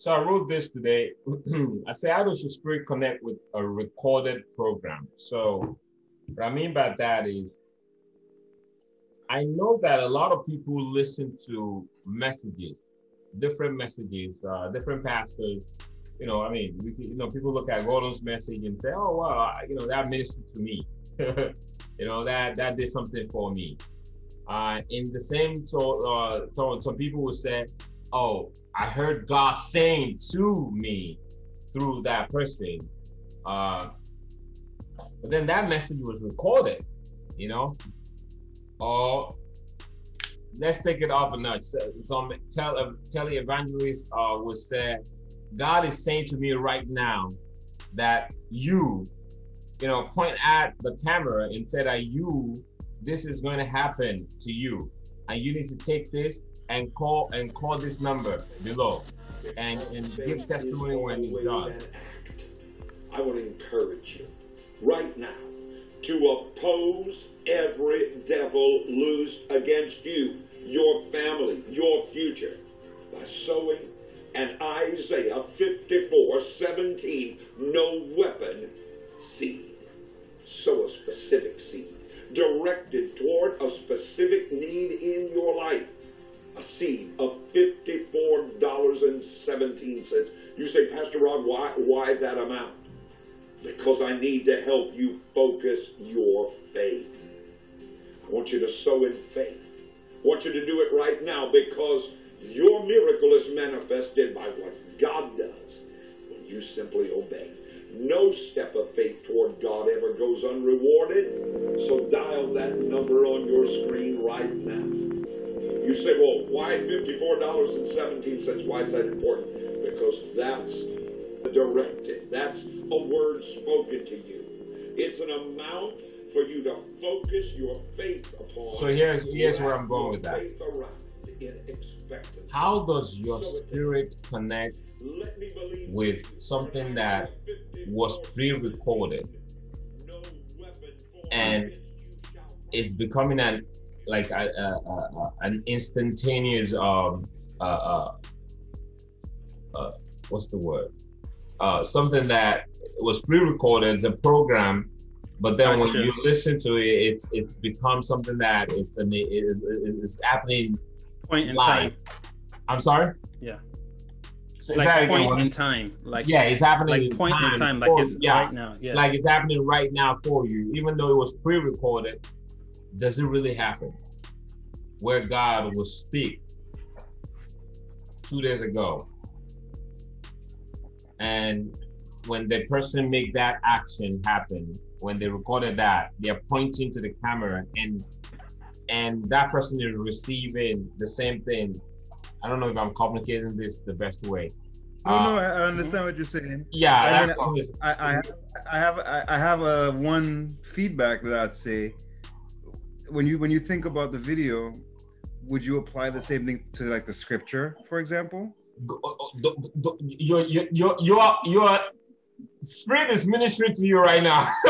So I wrote this today. I say, how does your spirit connect with a recorded program? So what I mean by that is I know that a lot of people listen to messages, different messages, uh, different pastors. You know, I mean, we, you know, people look at Gordon's message and say, "Oh, well, you know, that ministered to me. you know, that that did something for me." Uh, in the same uh, tone, some people will say, "Oh, I heard God saying to me through that person." Uh, but then that message was recorded, you know, or let's take it up a notch. Some tele, televangelist uh, would say, God is saying to me right now that you, you know, point at the camera and say that you, this is going to happen to you. And you need to take this and call and call this number below and, and give testimony when it's done. I want to encourage you right now to oppose every devil loose against you, your family, your future, by sowing an Isaiah 54 17, no weapon seed. Sow a specific seed directed toward a specific need in your life. A seed of $54.17. You say, Pastor Rod, why, why that amount? because I need to help you focus your faith. I want you to sow in faith. I want you to do it right now because your miracle is manifested by what God does when you simply obey. No step of faith toward God ever goes unrewarded. So dial that number on your screen right now. You say, well, why $54.17? Why is that important? Because that's a directive. That's a word spoken to you. It's an amount for you to focus your faith upon. So here's here's where I'm going with that. How does your spirit connect with something that was pre-recorded and it's becoming an like a, a, a, an instantaneous um uh, uh, uh, what's the word uh, something that was pre-recorded as a program, but then when you listen to it, it's it's become something that it's an it is is happening point in live. time. I'm sorry. Yeah. So like point in time, like yeah, it's happening. Like point in time, like it's yeah, right now. Yeah, like it's happening right now for you, even though it was pre-recorded. Does it really happen? Where God will speak two days ago, and when the person make that action happen, when they recorded that, they're pointing to the camera and and that person is receiving the same thing. I don't know if I'm complicating this the best way. Oh uh, no, I, I understand what you're saying. Yeah, I, mean, I, I, have, I have, I have a one feedback that I'd say. When you when you think about the video, would you apply the same thing to like the scripture, for example? your your your your your spirit is ministering to you right now.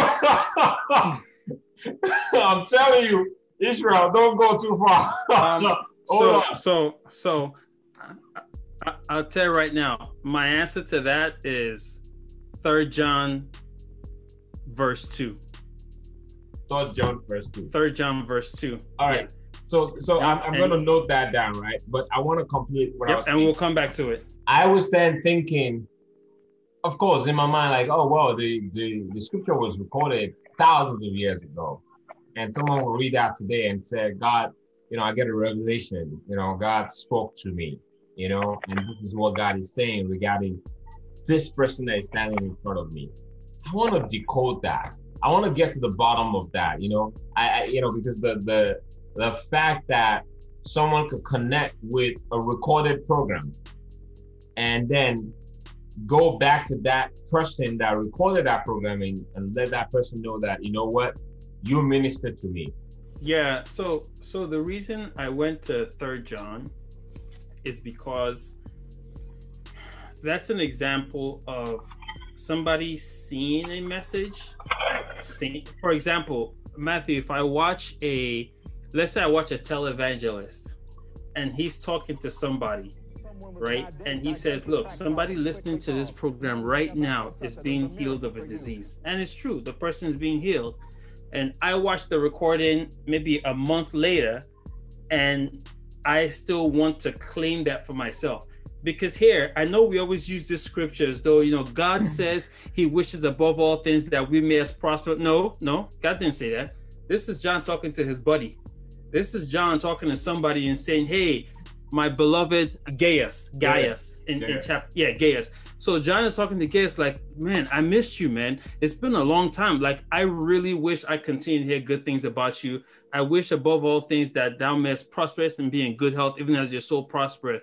I'm telling you, Israel, don't go too far. um, so so so I, I'll tell you right now. My answer to that is Third John, verse two. Third John, verse two. Third John, verse two. All right. So, so I'm, I'm going to note that down, right? But I want to complete what yep, I was. And we'll come back to it. I was then thinking, of course, in my mind, like, oh well, the the, the scripture was recorded thousands of years ago, and someone will read that today and say, God, you know, I get a revelation. You know, God spoke to me. You know, and this is what God is saying regarding this person that is standing in front of me. I want to decode that. I want to get to the bottom of that. You know, I, I you know because the the the fact that someone could connect with a recorded program and then go back to that person that recorded that programming and let that person know that you know what you ministered to me yeah so so the reason i went to third john is because that's an example of somebody seeing a message seeing, for example matthew if i watch a let's say I watch a televangelist and he's talking to somebody right? And he says, Look, somebody listening to this program right now is being healed of a disease. And it's true, the person is being healed. And I watch the recording maybe a month later, and I still want to claim that for myself. Because here, I know we always use this scripture as though, you know, God hmm. says he wishes above all things that we may as prosper. No, no, God didn't say that. This is John talking to his buddy. This is John talking to somebody and saying, Hey, my beloved Gaius, Gaius, in, in chapter, yeah, Gaius. So John is talking to Gaius, like, man, I missed you, man. It's been a long time. Like, I really wish I continue to hear good things about you. I wish above all things that thou mayest prosper and be in good health, even as your soul prospereth.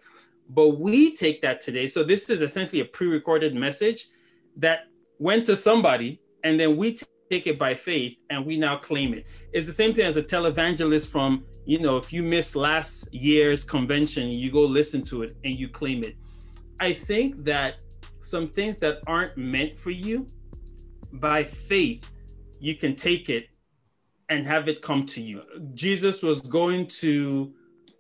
But we take that today. So this is essentially a pre-recorded message that went to somebody, and then we take it by faith and we now claim it. It's the same thing as a televangelist from, you know, if you missed last year's convention, you go listen to it and you claim it. I think that some things that aren't meant for you, by faith, you can take it and have it come to you. Jesus was going to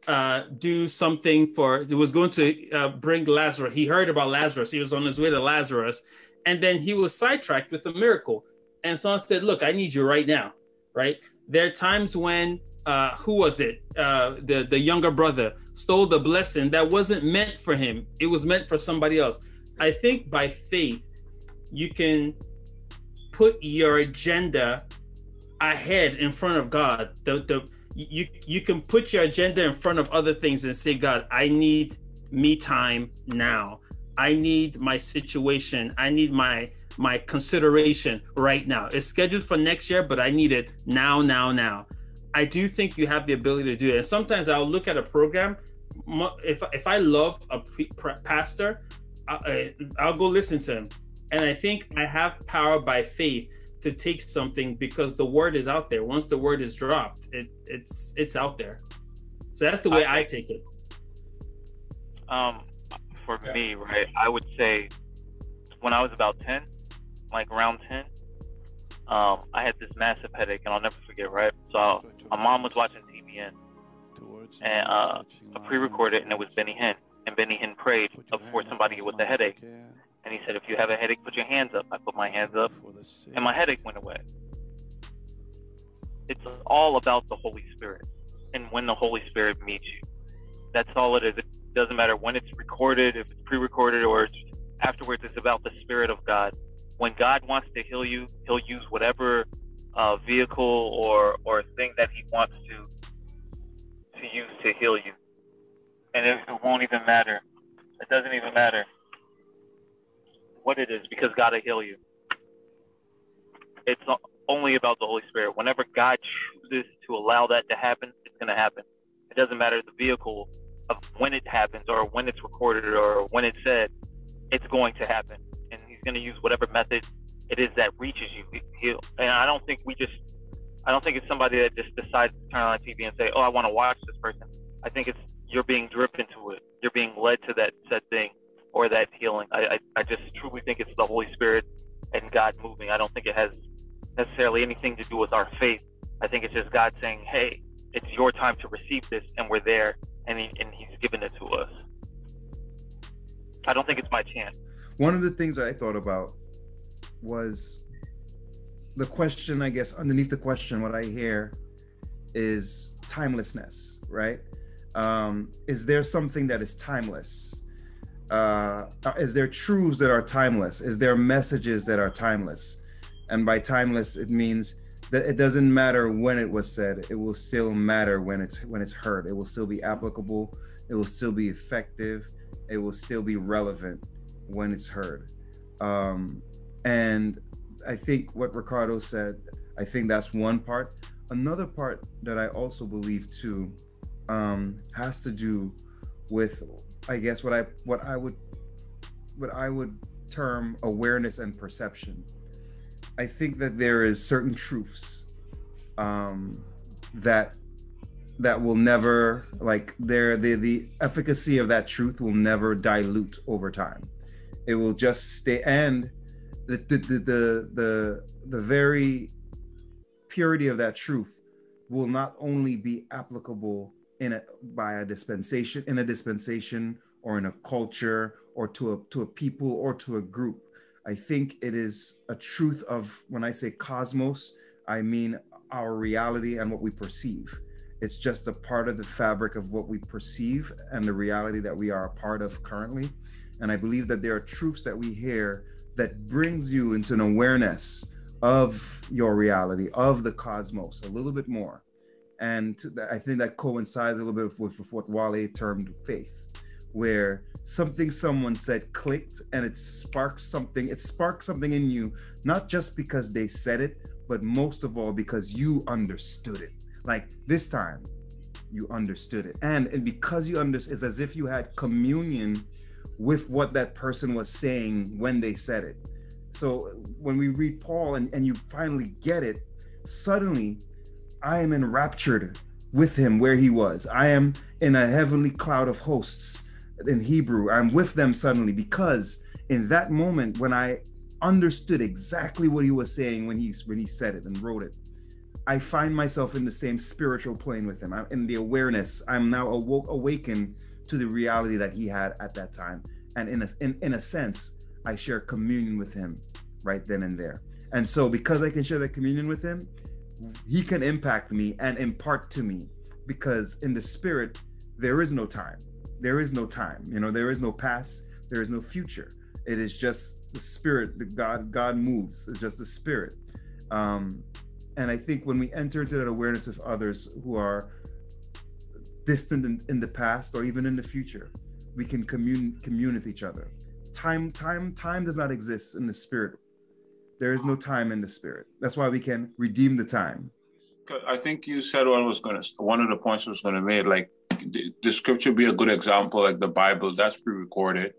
uh, do something for, he was going to uh, bring Lazarus. He heard about Lazarus. He was on his way to Lazarus. And then he was sidetracked with a miracle and someone said, "Look, I need you right now." Right? There are times when uh, who was it? Uh, the the younger brother stole the blessing that wasn't meant for him. It was meant for somebody else. I think by faith, you can put your agenda ahead in front of God. The the you you can put your agenda in front of other things and say, God, I need me time now. I need my situation. I need my my consideration right now. It's scheduled for next year, but I need it now, now, now. I do think you have the ability to do it. And sometimes I'll look at a program. If if I love a pastor, I'll go listen to him, and I think I have power by faith to take something because the word is out there. Once the word is dropped, it it's it's out there. So that's the way I, I take it. Um, for yeah. me, right, I would say when I was about ten, like around 10, um, I had this massive headache, and I'll never forget, right? So my mom was watching TBN, and uh, I pre-recorded, and it was Benny Hinn, and Benny Hinn prayed for somebody with a headache, and he said, if you have a headache, put your hands up. I put my hands up, and my headache went away. It's all about the Holy Spirit, and when the Holy Spirit meets you, that's all it is. It doesn't matter when it's recorded, if it's pre-recorded, or afterwards. It's about the Spirit of God when God wants to heal you, He'll use whatever uh, vehicle or or thing that He wants to to use to heal you, and it, it won't even matter. It doesn't even matter what it is because God will heal you. It's only about the Holy Spirit. Whenever God chooses to allow that to happen, it's going to happen. It doesn't matter the vehicle of when it happens or when it's recorded or when it's said. It's going to happen And He's going to use whatever method it is that reaches you. He'll, and I don't think we just, I don't think it's somebody that just decides to turn on TV and say, "Oh, I want to watch this person." I think it's you're being driven to it. You're being led to that said thing or that healing. I, I, I just truly think it's the Holy Spirit and God moving. I don't think it has necessarily anything to do with our faith. I think it's just God saying, "Hey, it's your time to receive this," and we're there, and, he, and He's given it to us. I don't think it's my chance one of the things I thought about was the question, I guess, underneath the question, what I hear is timelessness, right? Um, is there something that is timeless? Uh, is there truths that are timeless? Is there messages that are timeless? And by timeless, it means that it doesn't matter when it was said; it will still matter when it's when it's heard. It will still be applicable. It will still be effective. It will still be relevant when it's heard. Um, and I think what Ricardo said, I think that's one part. Another part that I also believe too um, has to do with, I guess, what I what I would what I would term awareness and perception. I think that there is certain truths um, that that will never like there the the efficacy of that truth will never dilute over time it will just stay and the the the the the, the very purity of that truth will not only be applicable in a by a dispensation in a dispensation or in a culture or to a to a people or to a group. I think it is a truth of when I say cosmos, I mean our reality and what we perceive. It's just a part of the fabric of what we perceive and the reality that we are a part of currently. And I believe that there are truths that we hear that brings you into an awareness of your reality, of the cosmos, a little bit more. And I think that coincides a little bit with, with what Wale termed faith, where something someone said clicked and it sparked something, it sparked something in you, not just because they said it, but most of all because you understood it. Like this time, you understood it. And, and because you understood, it's as if you had communion with what that person was saying when they said it. So when we read Paul and, and you finally get it, suddenly I am enraptured with him where he was. I am in a heavenly cloud of hosts in Hebrew. I'm with them suddenly because in that moment when I understood exactly what he was saying when he when he said it and wrote it, I find myself in the same spiritual plane with him. I'm in the awareness. I'm now awoke, awakened to the reality that he had at that time, and in a in, in a sense, I share communion with him right then and there. And so, because I can share that communion with him, he can impact me and impart to me because in the spirit there is no time. There is no time you know there is no past there is no future. It is just the spirit that god god moves. It's just the spirit. Um and i think when we enter into that awareness of others who are distant in, in the past or even in the future we can commune commune with each other. Time time time does not exist in the spirit there is no time in the spirit. That's why we can redeem the time. I think you said what was going to, one of the points I was going to make, like the, the scripture be a good example, like the Bible, that's pre recorded.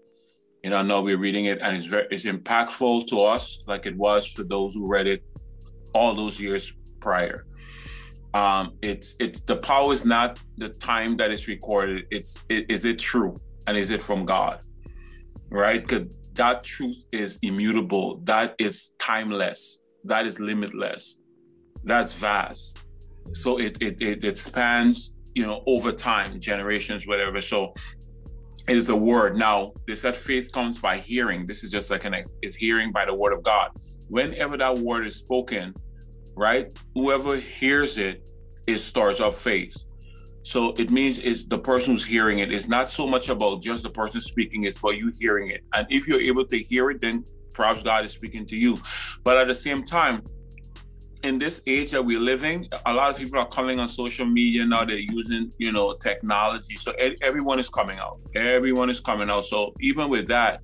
You know, now we're reading it and it's very, it's impactful to us, like it was for those who read it all those years prior. Um, it's, it's the power is not the time that it's recorded. It's, it, is it true? And is it from God? Right? Because that truth is immutable that is timeless. That is limitless. That's vast. So it it, it, it spans you know over time generations whatever. So it is a word. Now they said faith comes by hearing. This is just like an is hearing by the word of god. Whenever that word is spoken right whoever hears it it starts up faith. So it means it's the person who's hearing it. It's not so much about just the person speaking, it's about you hearing it. And if you're able to hear it, then perhaps God is speaking to you. But at the same time, in this age that we're living, a lot of people are coming on social media now. They're using, you know, technology. So everyone is coming out. Everyone is coming out. So even with that,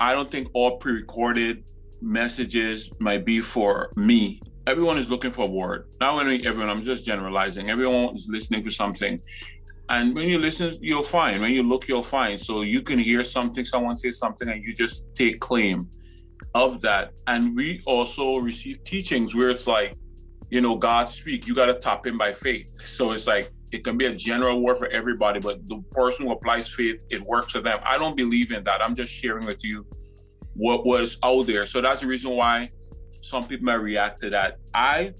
I don't think all pre-recorded messages might be for me everyone is looking for a word. Not only everyone, I'm just generalizing. Everyone is listening to something. And when you listen, you'll find. When you look, you'll find. So you can hear something, someone say something, and you just take claim of that. And we also receive teachings where it's like, you know, God speak, you got to tap in by faith. So it's like, it can be a general word for everybody, but the person who applies faith, it works for them. I don't believe in that. I'm just sharing with you what was out there. So that's the reason why some people may react to that. I,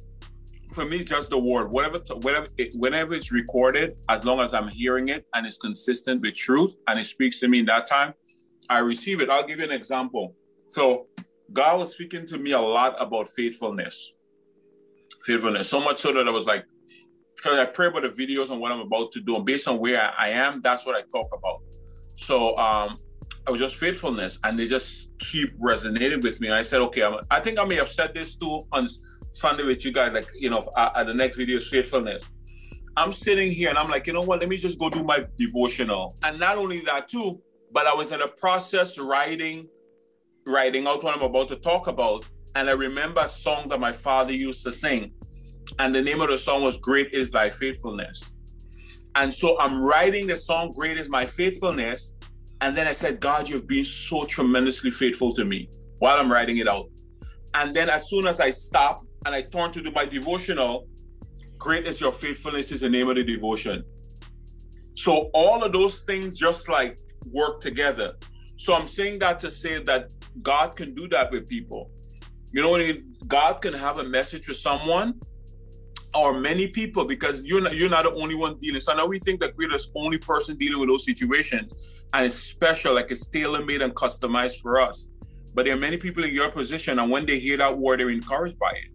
for me, just the word, whatever, whatever, it, whenever it's recorded, as long as I'm hearing it and it's consistent with truth and it speaks to me in that time, I receive it. I'll give you an example. So, God was speaking to me a lot about faithfulness. Faithfulness, so much so that I was like, because I pray about the videos and what I'm about to do, and based on where I am, that's what I talk about. So, um, I was just faithfulness, and they just keep resonating with me. And I said, okay, I'm, i think I may have said this too on Sunday with you guys, like you know, at, the next video, faithfulness. I'm sitting here and I'm like, you know what? Let me just go do my devotional. And not only that too, but I was in a process writing, writing out what I'm about to talk about. And I remember a song that my father used to sing. And the name of the song was Great is Thy Faithfulness. And so I'm writing the song Great is My Faithfulness. And then I said, God, you've been so tremendously faithful to me while I'm writing it out. And then as soon as I stopped and I turned to do my devotional, great is your faithfulness is the name of the devotion. So all of those things just like work together. So I'm saying that to say that God can do that with people. You know, God can have a message for someone or many people because you're not you're not the only one dealing. So now we think that we're the only person dealing with those situations. and it's special, like it's tailor made and customized for us. But there are many people in your position, and when they hear that word, they're encouraged by it.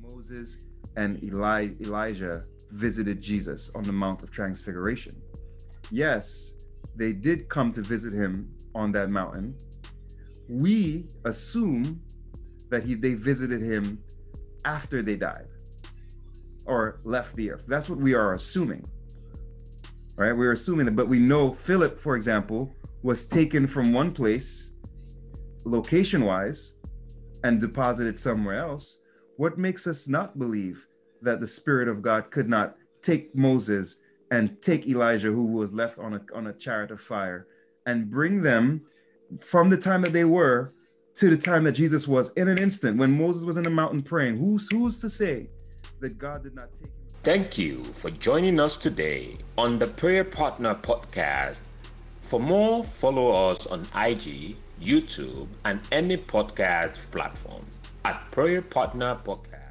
Moses and Eli- Elijah visited Jesus on the Mount of Transfiguration. Yes, they did come to visit him on that mountain. We assume that he they visited him after they died or left the earth. That's what we are assuming. Right? We're assuming that, but we know Philip, for example, was taken from one place, location wise, and deposited somewhere else. What makes us not believe that the Spirit of God could not take Moses and take Elijah, who was left on a, on a chariot of fire, and bring them from the time that they were to the time that Jesus was in an instant when Moses was in the mountain praying? Who's, who's to say that God did not take? Thank you for joining us today on the Prayer Partner Podcast. For more, follow us on IG, YouTube, and any podcast platform at Prayer Partner Podcast.